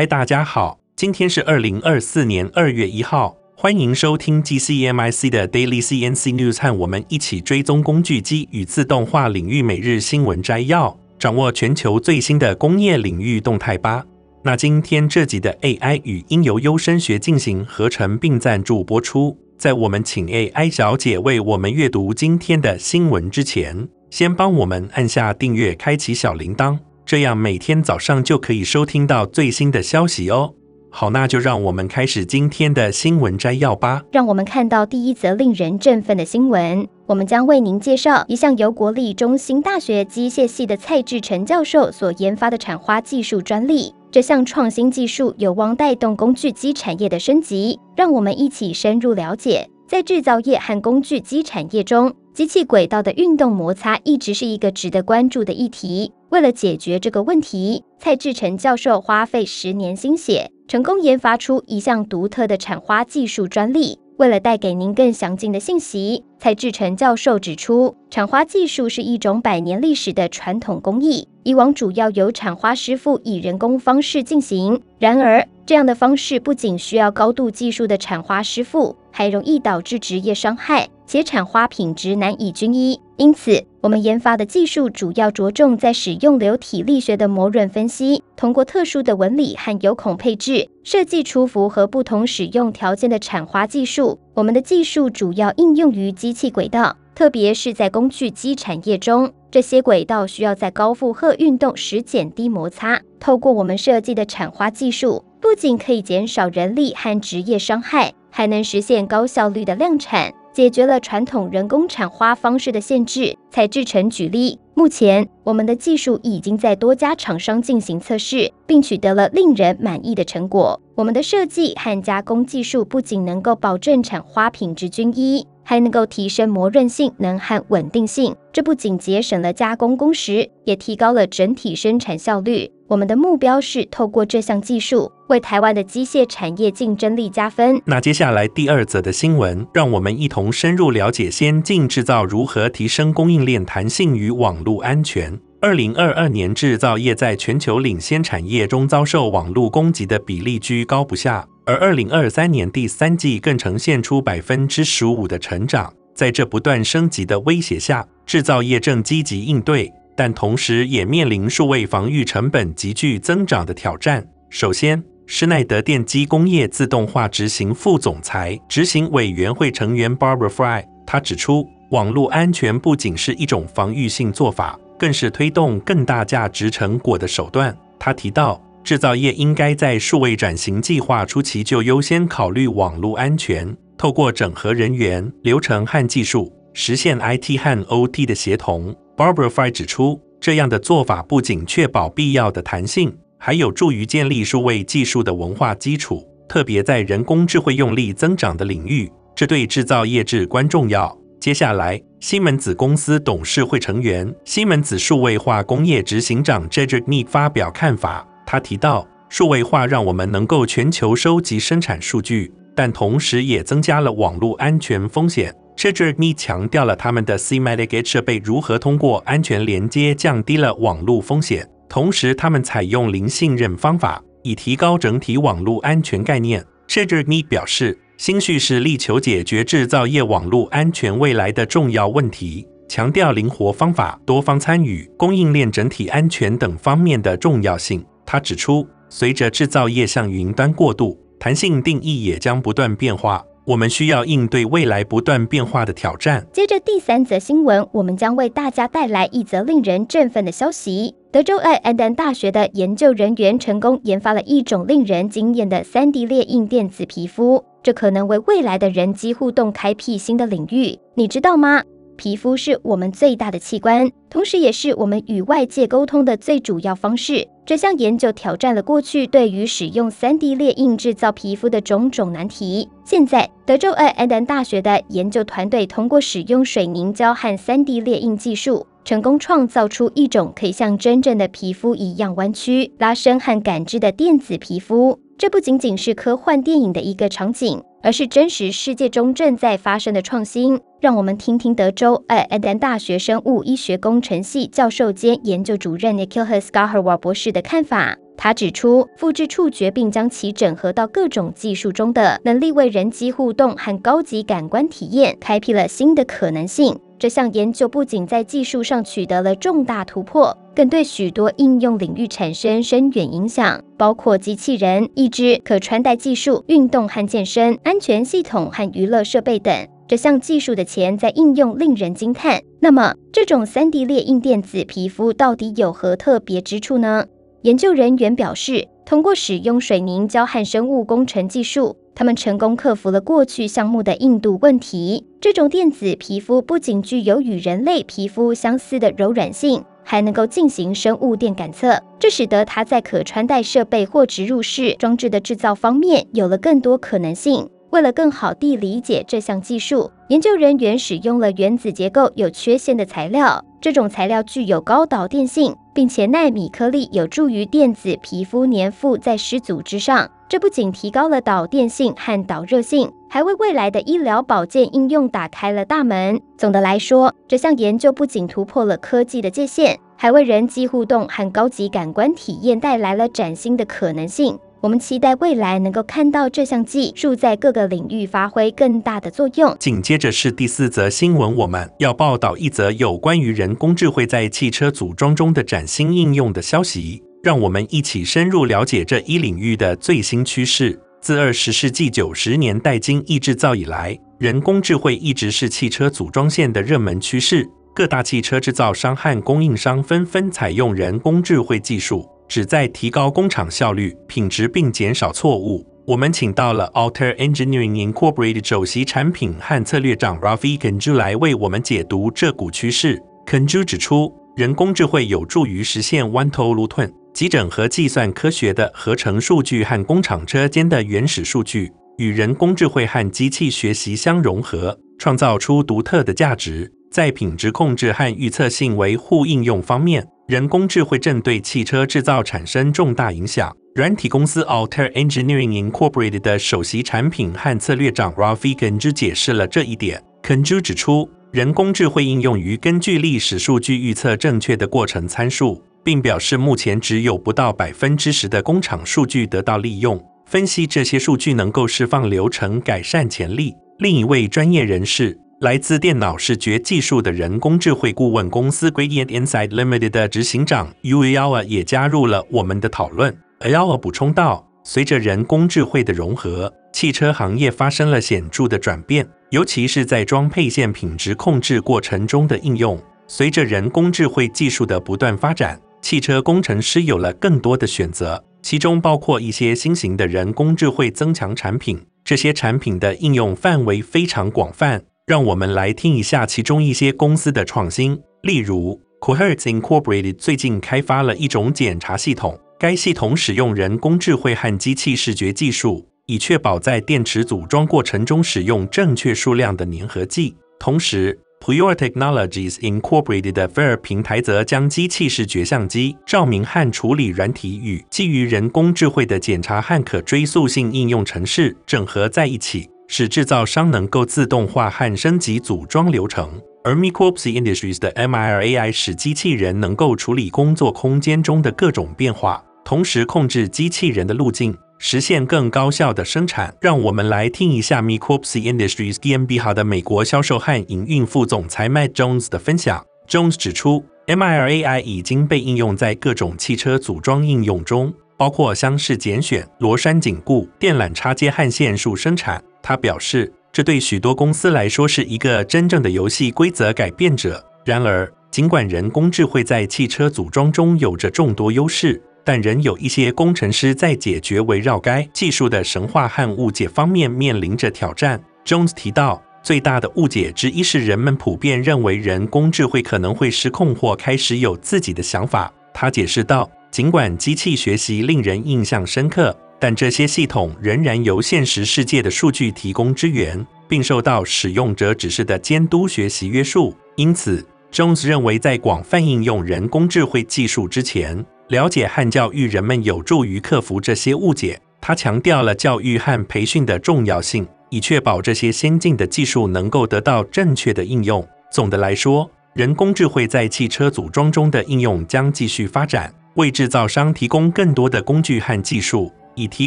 嗨，大家好，今天是二零二四年二月一号，欢迎收听 GCMIC 的 Daily CNC News，和我们一起追踪工具机与自动化领域每日新闻摘要，掌握全球最新的工业领域动态吧。那今天这集的 AI 语音由优声学进行合成并赞助播出。在我们请 AI 小姐为我们阅读今天的新闻之前，先帮我们按下订阅，开启小铃铛。这样每天早上就可以收听到最新的消息哦。好，那就让我们开始今天的新闻摘要吧。让我们看到第一则令人振奋的新闻。我们将为您介绍一项由国立中兴大学机械系的蔡志成教授所研发的产花技术专利。这项创新技术有望带动工具机产业的升级。让我们一起深入了解，在制造业和工具机产业中，机器轨道的运动摩擦一直是一个值得关注的议题。为了解决这个问题，蔡志成教授花费十年心血，成功研发出一项独特的产花技术专利。为了带给您更详尽的信息，蔡志成教授指出，产花技术是一种百年历史的传统工艺，以往主要由产花师傅以人工方式进行。然而，这样的方式不仅需要高度技术的产花师傅，还容易导致职业伤害，且产花品质难以均一。因此，我们研发的技术主要着重在使用流体力学的模润分析，通过特殊的纹理和油孔配置，设计出符合不同使用条件的产花技术。我们的技术主要应用于机器轨道，特别是在工具机产业中，这些轨道需要在高负荷运动时减低摩擦。透过我们设计的产花技术，不仅可以减少人力和职业伤害，还能实现高效率的量产。解决了传统人工产花方式的限制。蔡志成举例，目前我们的技术已经在多家厂商进行测试，并取得了令人满意的成果。我们的设计和加工技术不仅能够保证产花品质均一，还能够提升磨韧性能和稳定性。这不仅节省了加工工时，也提高了整体生产效率。我们的目标是透过这项技术为台湾的机械产业竞争力加分。那接下来第二则的新闻，让我们一同深入了解先进制造如何提升供应链弹性与网络安全。二零二二年，制造业在全球领先产业中遭受网络攻击的比例居高不下，而二零二三年第三季更呈现出百分之十五的成长。在这不断升级的威胁下，制造业正积极应对。但同时也面临数位防御成本急剧增长的挑战。首先，施耐德电机工业自动化执行副总裁、执行委员会成员 Barbara Fry，他指出，网络安全不仅是一种防御性做法，更是推动更大价值成果的手段。他提到，制造业应该在数位转型计划初期就优先考虑网络安全，透过整合人员、流程和技术，实现 IT 和 OT 的协同。Barbara Fry 指出，这样的做法不仅确保必要的弹性，还有助于建立数位技术的文化基础，特别在人工智慧用力增长的领域，这对制造业至关重要。接下来，西门子公司董事会成员、西门子数位化工业执行长 Cedric Neake 发表看法。他提到，数位化让我们能够全球收集生产数据，但同时也增加了网络安全风险。Cedric Neake 强调了他们的 C-Matic Edge 设备如何通过安全连接降低了网络风险，同时他们采用零信任方法，以提高整体网络安全概念。Cedric Neake 表示，新叙事力求解决制造业网络安全未来的重要问题，强调灵活方法、多方参与、供应链整体安全等方面的重要性。他指出，随着制造业向云端过渡，弹性定义也将不断变化。我们需要应对未来不断变化的挑战。接着第三则新闻，我们将为大家带来一则令人振奋的消息：德州爱安丹大学的研究人员成功研发了一种令人惊艳的三 D 列印电子皮肤，这可能为未来的人机互动开辟新的领域。你知道吗？皮肤是我们最大的器官，同时也是我们与外界沟通的最主要方式。这项研究挑战了过去对于使用 3D 列印制造皮肤的种种难题。现在，德州爱尔兰大学的研究团队通过使用水凝胶和 3D 列印技术，成功创造出一种可以像真正的皮肤一样弯曲、拉伸和感知的电子皮肤。这不仅仅是科幻电影的一个场景，而是真实世界中正在发生的创新。让我们听听德州爱爱丹大学生物医学工程系教授兼研究主任 Nikhil Haskalhar 博士的看法。他指出，复制触觉并将其整合到各种技术中的能力，为人机互动和高级感官体验开辟了新的可能性。这项研究不仅在技术上取得了重大突破，更对许多应用领域产生深远影响，包括机器人、义肢、可穿戴技术、运动和健身、安全系统和娱乐设备等。这项技术的潜在应用令人惊叹。那么，这种 3D 列印电子皮肤到底有何特别之处呢？研究人员表示，通过使用水凝胶和生物工程技术，他们成功克服了过去项目的硬度问题。这种电子皮肤不仅具有与人类皮肤相似的柔软性，还能够进行生物电感测，这使得它在可穿戴设备或植入式装置的制造方面有了更多可能性。为了更好地理解这项技术，研究人员使用了原子结构有缺陷的材料。这种材料具有高导电性，并且纳米颗粒有助于电子皮肤粘附在湿组织上。这不仅提高了导电性和导热性，还为未来的医疗保健应用打开了大门。总的来说，这项研究不仅突破了科技的界限，还为人机互动和高级感官体验带来了崭新的可能性。我们期待未来能够看到这项技术在各个领域发挥更大的作用。紧接着是第四则新闻，我们要报道一则有关于人工智慧在汽车组装中的崭新应用的消息。让我们一起深入了解这一领域的最新趋势。自二十世纪九十年代精益制造以来，人工智慧一直是汽车组装线的热门趋势。各大汽车制造商和供应商纷纷采用人工智慧技术。旨在提高工厂效率、品质并减少错误。我们请到了 Altair Engineering Incorporated 首席产品和策略长 Ravi Kenju 来为我们解读这股趋势。Kenju 指出，人工智慧有助于实现 One Tool Twin，即整合计算科学的合成数据和工厂车间的原始数据，与人工智慧和机器学习相融合，创造出独特的价值。在品质控制和预测性维护应用方面，人工智慧正对汽车制造产生重大影响。软体公司 Altair Engineering Incorporated 的首席产品和策略长 Ravi Kunju 解释了这一点。Kunju 指出，人工智慧应用于根据历史数据预测正确的过程参数，并表示目前只有不到百分之十的工厂数据得到利用。分析这些数据能够释放流程改善潜力。另一位专业人士。来自电脑视觉技术的人工智慧顾问公司 Gradient Insight Limited 的执行长 Yu Ayawa 也加入了我们的讨论。Ayawa 补充道：“随着人工智慧的融合，汽车行业发生了显著的转变，尤其是在装配线品质控制过程中的应用。随着人工智慧技术的不断发展，汽车工程师有了更多的选择，其中包括一些新型的人工智慧增强产品。这些产品的应用范围非常广泛。”让我们来听一下其中一些公司的创新，例如 c o h e r t Incorporated 最近开发了一种检查系统，该系统使用人工智慧和机器视觉技术，以确保在电池组装过程中使用正确数量的粘合剂。同时，Pure Technologies Incorporated 的 FAIR 平台则将机器视觉相机、照明和处理软体与基于人工智慧的检查和可追溯性应用程式整合在一起。使制造商能够自动化和升级组装流程，而 Micropsi Industries 的 MIR AI 使机器人能够处理工作空间中的各种变化，同时控制机器人的路径，实现更高效的生产。让我们来听一下 Micropsi Industries GmbH 的美国销售和营运副总裁 Matt Jones 的分享。Jones 指出，MIR AI 已经被应用在各种汽车组装应用中，包括箱式拣选、螺栓紧固、电缆插接和线束生产。他表示，这对许多公司来说是一个真正的游戏规则改变者。然而，尽管人工智慧在汽车组装中有着众多优势，但仍有一些工程师在解决围绕该技术的神话和误解方面面临着挑战。Jones 提到，最大的误解之一是人们普遍认为人工智慧可能会失控或开始有自己的想法。他解释道，尽管机器学习令人印象深刻。但这些系统仍然由现实世界的数据提供支援，并受到使用者指示的监督学习约束。因此，Jones 认为，在广泛应用人工智慧技术之前，了解和教育人们有助于克服这些误解。他强调了教育和培训的重要性，以确保这些先进的技术能够得到正确的应用。总的来说，人工智慧在汽车组装中的应用将继续发展。为制造商提供更多的工具和技术，以提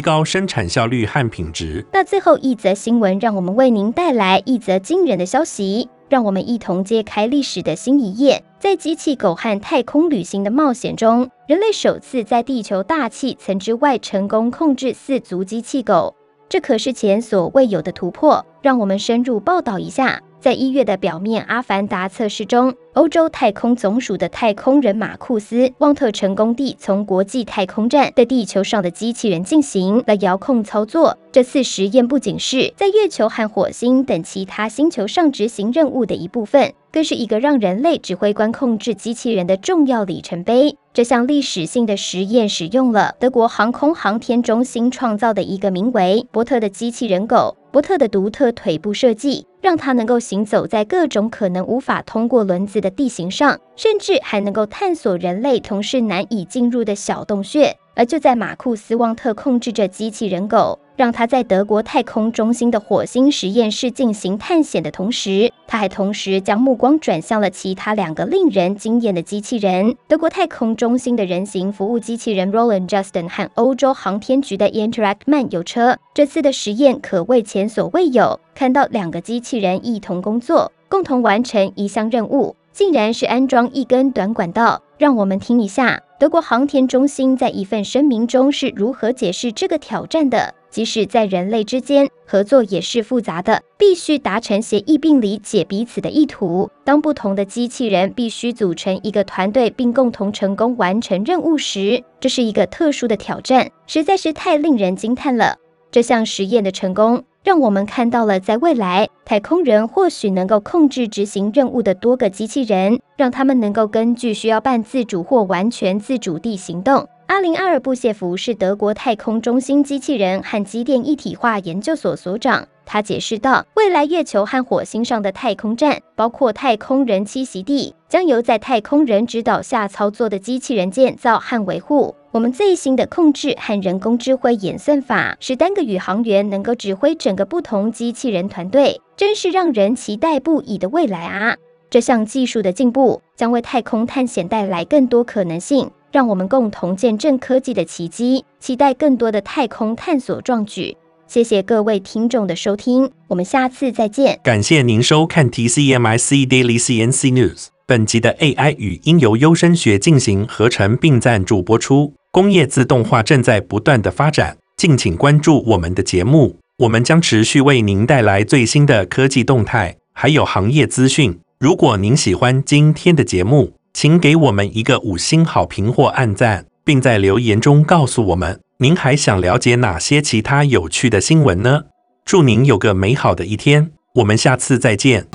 高生产效率和品质。那最后一则新闻，让我们为您带来一则惊人的消息，让我们一同揭开历史的新一页。在机器狗和太空旅行的冒险中，人类首次在地球大气层之外成功控制四足机器狗，这可是前所未有的突破。让我们深入报道一下。在一月的表面阿凡达测试中，欧洲太空总署的太空人马库斯·旺特成功地从国际太空站对地球上的机器人进行了遥控操作。这次实验不仅是在月球和火星等其他星球上执行任务的一部分，更是一个让人类指挥官控制机器人的重要里程碑。这项历史性的实验使用了德国航空航天中心创造的一个名为“伯特”的机器人狗。伯特的独特腿部设计，让它能够行走在各种可能无法通过轮子的地形上，甚至还能够探索人类同事难以进入的小洞穴。而就在马库斯·旺特控制着机器人狗，让他在德国太空中心的火星实验室进行探险的同时，他还同时将目光转向了其他两个令人惊艳的机器人：德国太空中心的人形服务机器人 Roland Justin 和欧洲航天局的 Interact Man 有车。这次的实验可谓前所未有，看到两个机器人一同工作，共同完成一项任务，竟然是安装一根短管道。让我们听一下。德国航天中心在一份声明中是如何解释这个挑战的？即使在人类之间，合作也是复杂的，必须达成协议并理解彼此的意图。当不同的机器人必须组成一个团队并共同成功完成任务时，这是一个特殊的挑战，实在是太令人惊叹了。这项实验的成功。让我们看到了，在未来，太空人或许能够控制执行任务的多个机器人，让他们能够根据需要半自主或完全自主地行动。阿林·阿尔布谢夫是德国太空中心机器人和机电一体化研究所所长。他解释道：“未来月球和火星上的太空站，包括太空人栖息地，将由在太空人指导下操作的机器人建造和维护。我们最新的控制和人工智慧演算法，使单个宇航员能够指挥整个不同机器人团队，真是让人期待不已的未来啊！这项技术的进步将为太空探险带来更多可能性，让我们共同见证科技的奇迹，期待更多的太空探索壮举。”谢谢各位听众的收听，我们下次再见。感谢您收看 TCMIC Daily CNC News。本集的 AI 语音由优声学进行合成并赞助播出。工业自动化正在不断的发展，敬请关注我们的节目，我们将持续为您带来最新的科技动态，还有行业资讯。如果您喜欢今天的节目，请给我们一个五星好评或按赞，并在留言中告诉我们。您还想了解哪些其他有趣的新闻呢？祝您有个美好的一天，我们下次再见。